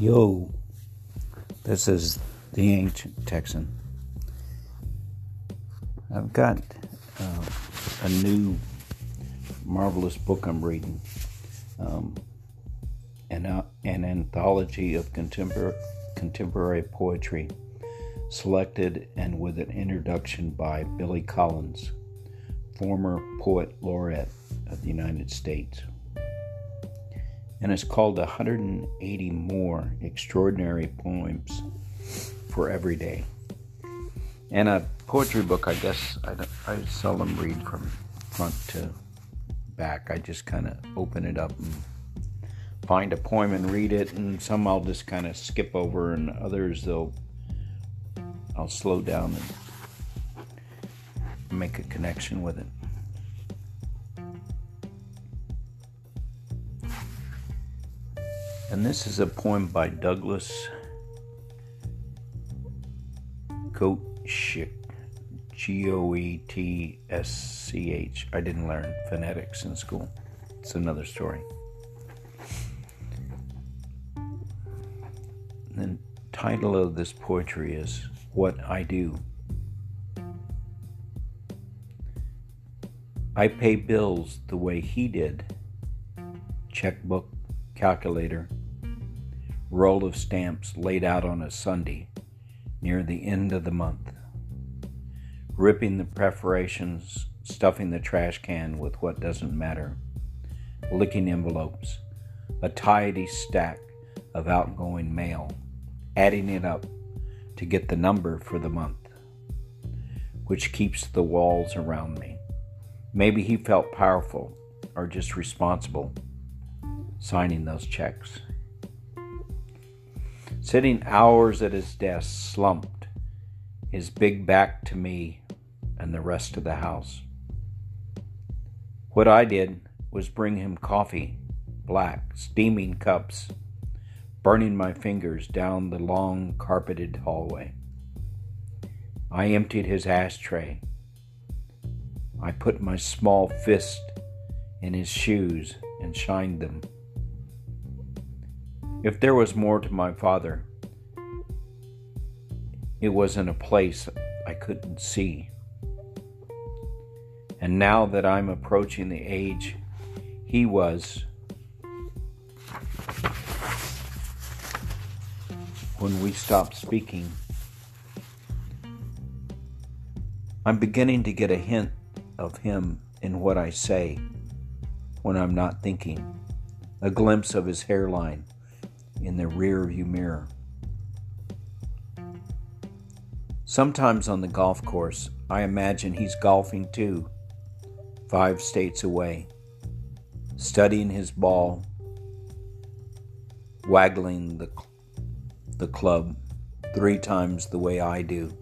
Yo, this is the Ancient Texan. I've got uh, a new marvelous book I'm reading, um, an, uh, an anthology of contemporary, contemporary poetry, selected and with an introduction by Billy Collins, former poet laureate of the United States and it's called 180 More Extraordinary Poems for Every Day. And a poetry book, I guess I, I seldom read from front to back. I just kind of open it up and find a poem and read it, and some I'll just kind of skip over, and others they'll I'll slow down and make a connection with it. And this is a poem by Douglas Goetsch. G O E T S C H. I didn't learn phonetics in school. It's another story. The title of this poetry is What I Do. I pay bills the way he did checkbook, calculator, roll of stamps laid out on a Sunday near the end of the month, ripping the perforations, stuffing the trash can with what doesn't matter, licking envelopes, a tidy stack of outgoing mail, adding it up to get the number for the month, which keeps the walls around me. Maybe he felt powerful or just responsible signing those checks sitting hours at his desk, slumped, his big back to me and the rest of the house. What I did was bring him coffee, black, steaming cups, burning my fingers down the long carpeted hallway. I emptied his ashtray. I put my small fist in his shoes and shined them. If there was more to my father, it was in a place I couldn't see. And now that I'm approaching the age he was when we stopped speaking, I'm beginning to get a hint of him in what I say when I'm not thinking, a glimpse of his hairline in the rearview mirror. Sometimes on the golf course, I imagine he's golfing too, five states away, studying his ball, waggling the, the club three times the way I do,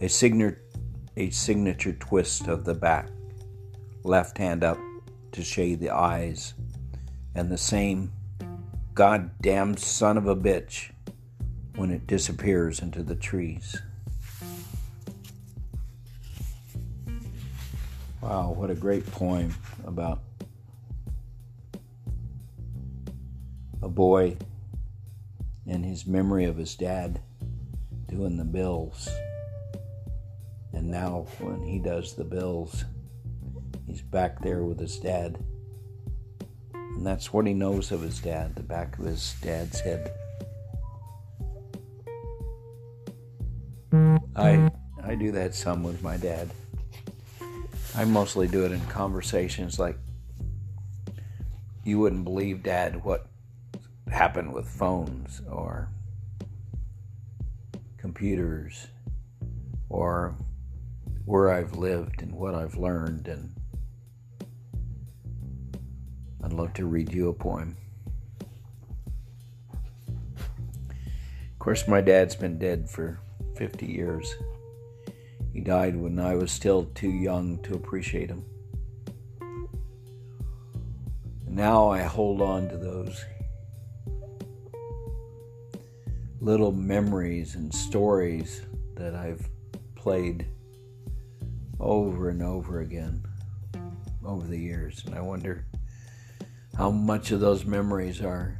a signature, a signature twist of the back, left hand up to shade the eyes, and the same goddamn son of a bitch when it disappears into the trees. Wow, what a great poem about a boy and his memory of his dad doing the bills. And now, when he does the bills, he's back there with his dad. And that's what he knows of his dad, the back of his dad's head. I I do that some with my dad. I mostly do it in conversations like you wouldn't believe dad what happened with phones or computers or where I've lived and what I've learned and I'd love to read you a poem. Of course, my dad's been dead for 50 years. He died when I was still too young to appreciate him. Now I hold on to those little memories and stories that I've played over and over again over the years. And I wonder how much of those memories are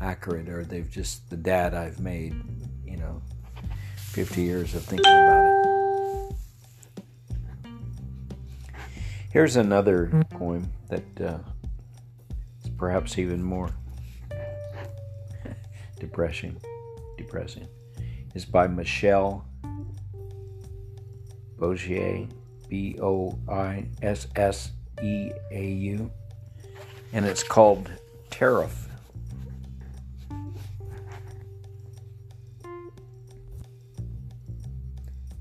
accurate or they've just the dad I've made, you know, 50 years of thinking about it. Here's another poem that uh, is perhaps even more depressing. Depressing. It's by Michelle Boisseau, B O I S S E A U, and it's called Tariff.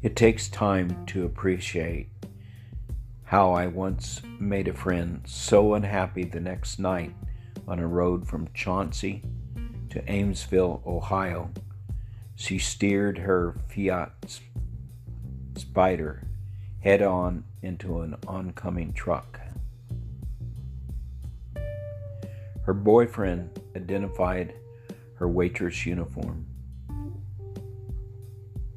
It takes time to appreciate how I once made a friend so unhappy the next night on a road from Chauncey to Amesville, Ohio. She steered her Fiat Spider head on into an oncoming truck. Her boyfriend identified her waitress uniform.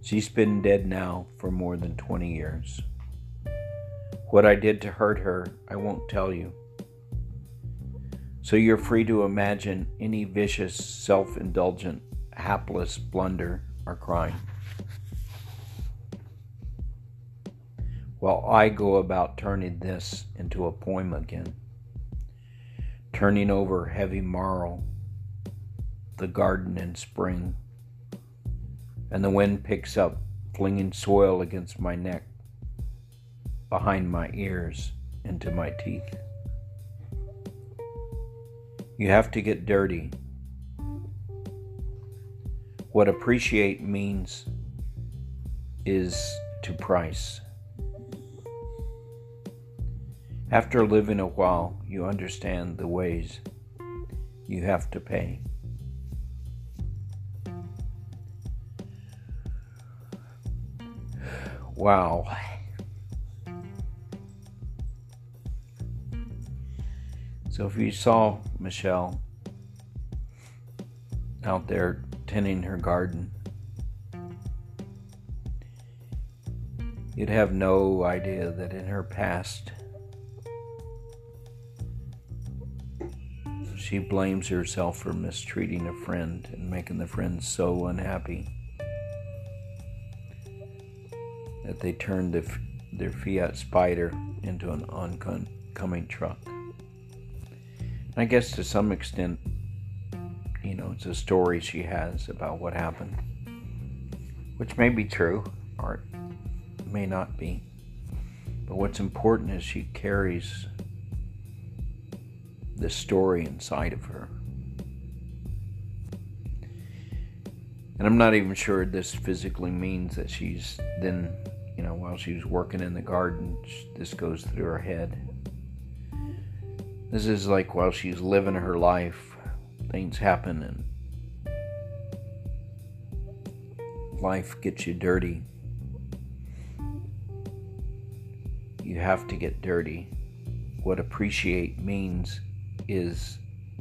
She's been dead now for more than 20 years. What I did to hurt her, I won't tell you. So you're free to imagine any vicious, self indulgent, hapless blunder or crime. While I go about turning this into a poem again, turning over heavy marl, the garden in spring and the wind picks up, flinging soil against my neck, behind my ears, into my teeth. You have to get dirty. What appreciate means is to price. After living a while, you understand the ways you have to pay. Wow. So if you saw Michelle out there tending her garden, you'd have no idea that in her past she blames herself for mistreating a friend and making the friend so unhappy. that they turned the, their Fiat Spider into an oncoming truck. I guess to some extent, you know, it's a story she has about what happened, which may be true or may not be. But what's important is she carries the story inside of her. And I'm not even sure this physically means that she's then you know, while she was working in the garden, this goes through her head. This is like while she's living her life, things happen and life gets you dirty. You have to get dirty. What appreciate means is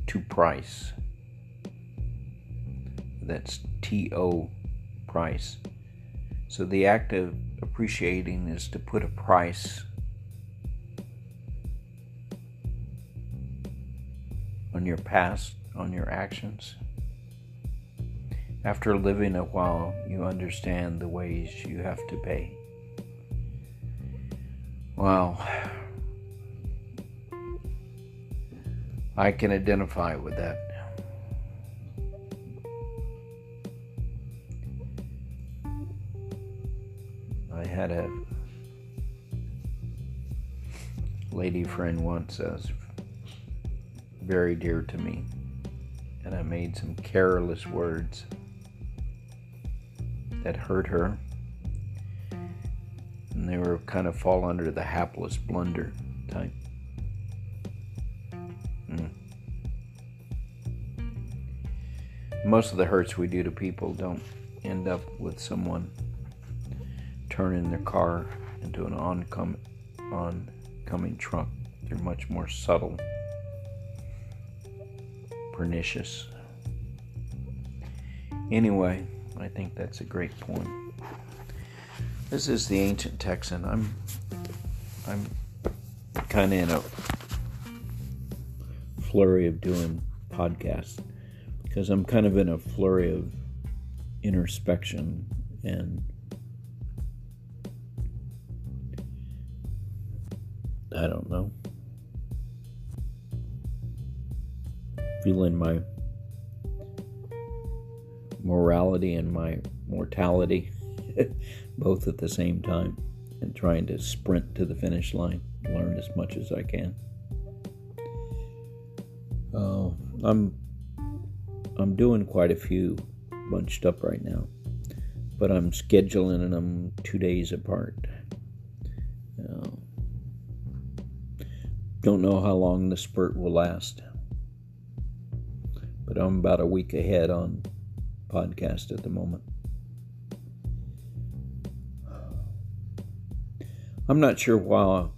to price. That's T O price. So the act of appreciating is to put a price on your past, on your actions. After living a while, you understand the ways you have to pay. Wow. I can identify with that. I had a lady friend once that was very dear to me, and I made some careless words that hurt her, and they were kind of fall under the hapless blunder type. Most of the hurts we do to people don't end up with someone turning their car into an oncoming, oncoming truck. They're much more subtle, pernicious. Anyway, I think that's a great poem. This is the ancient Texan. I'm I'm kind of in a flurry of doing podcasts because I'm kind of in a flurry of introspection and I don't know. Feeling my morality and my mortality both at the same time and trying to sprint to the finish line, learn as much as I can. Uh, I'm I'm doing quite a few bunched up right now, but I'm scheduling them two days apart. Uh, don't know how long the spurt will last, but I'm about a week ahead on podcast at the moment. I'm not sure why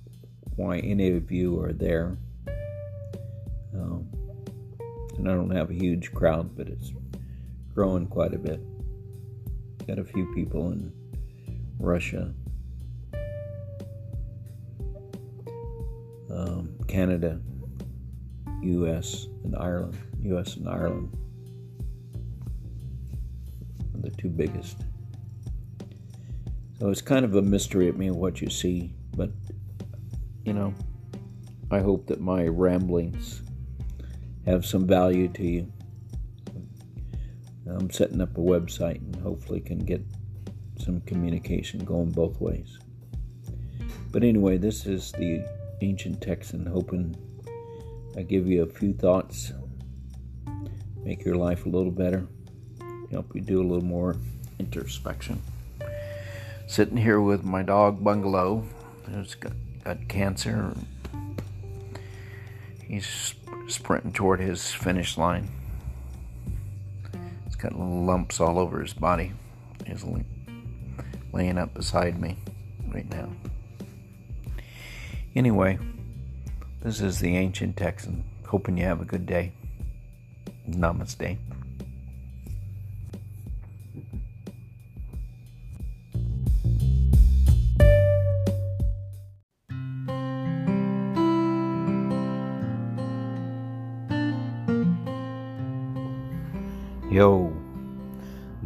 why any of you are there. And I don't have a huge crowd, but it's growing quite a bit. Got a few people in Russia, um, Canada, U.S. and Ireland. U.S. and Ireland are the two biggest. So it's kind of a mystery at me what you see, but you know, I hope that my ramblings have some value to you. I'm setting up a website and hopefully can get some communication going both ways. But anyway, this is the ancient Texan, hoping I give you a few thoughts, make your life a little better, help you do a little more introspection sitting here with my dog Bungalow, who's got, got cancer. He's sprinting toward his finish line. He's got little lumps all over his body. He's laying up beside me right now. Anyway, this is the Ancient Texan. Hoping you have a good day. Namaste.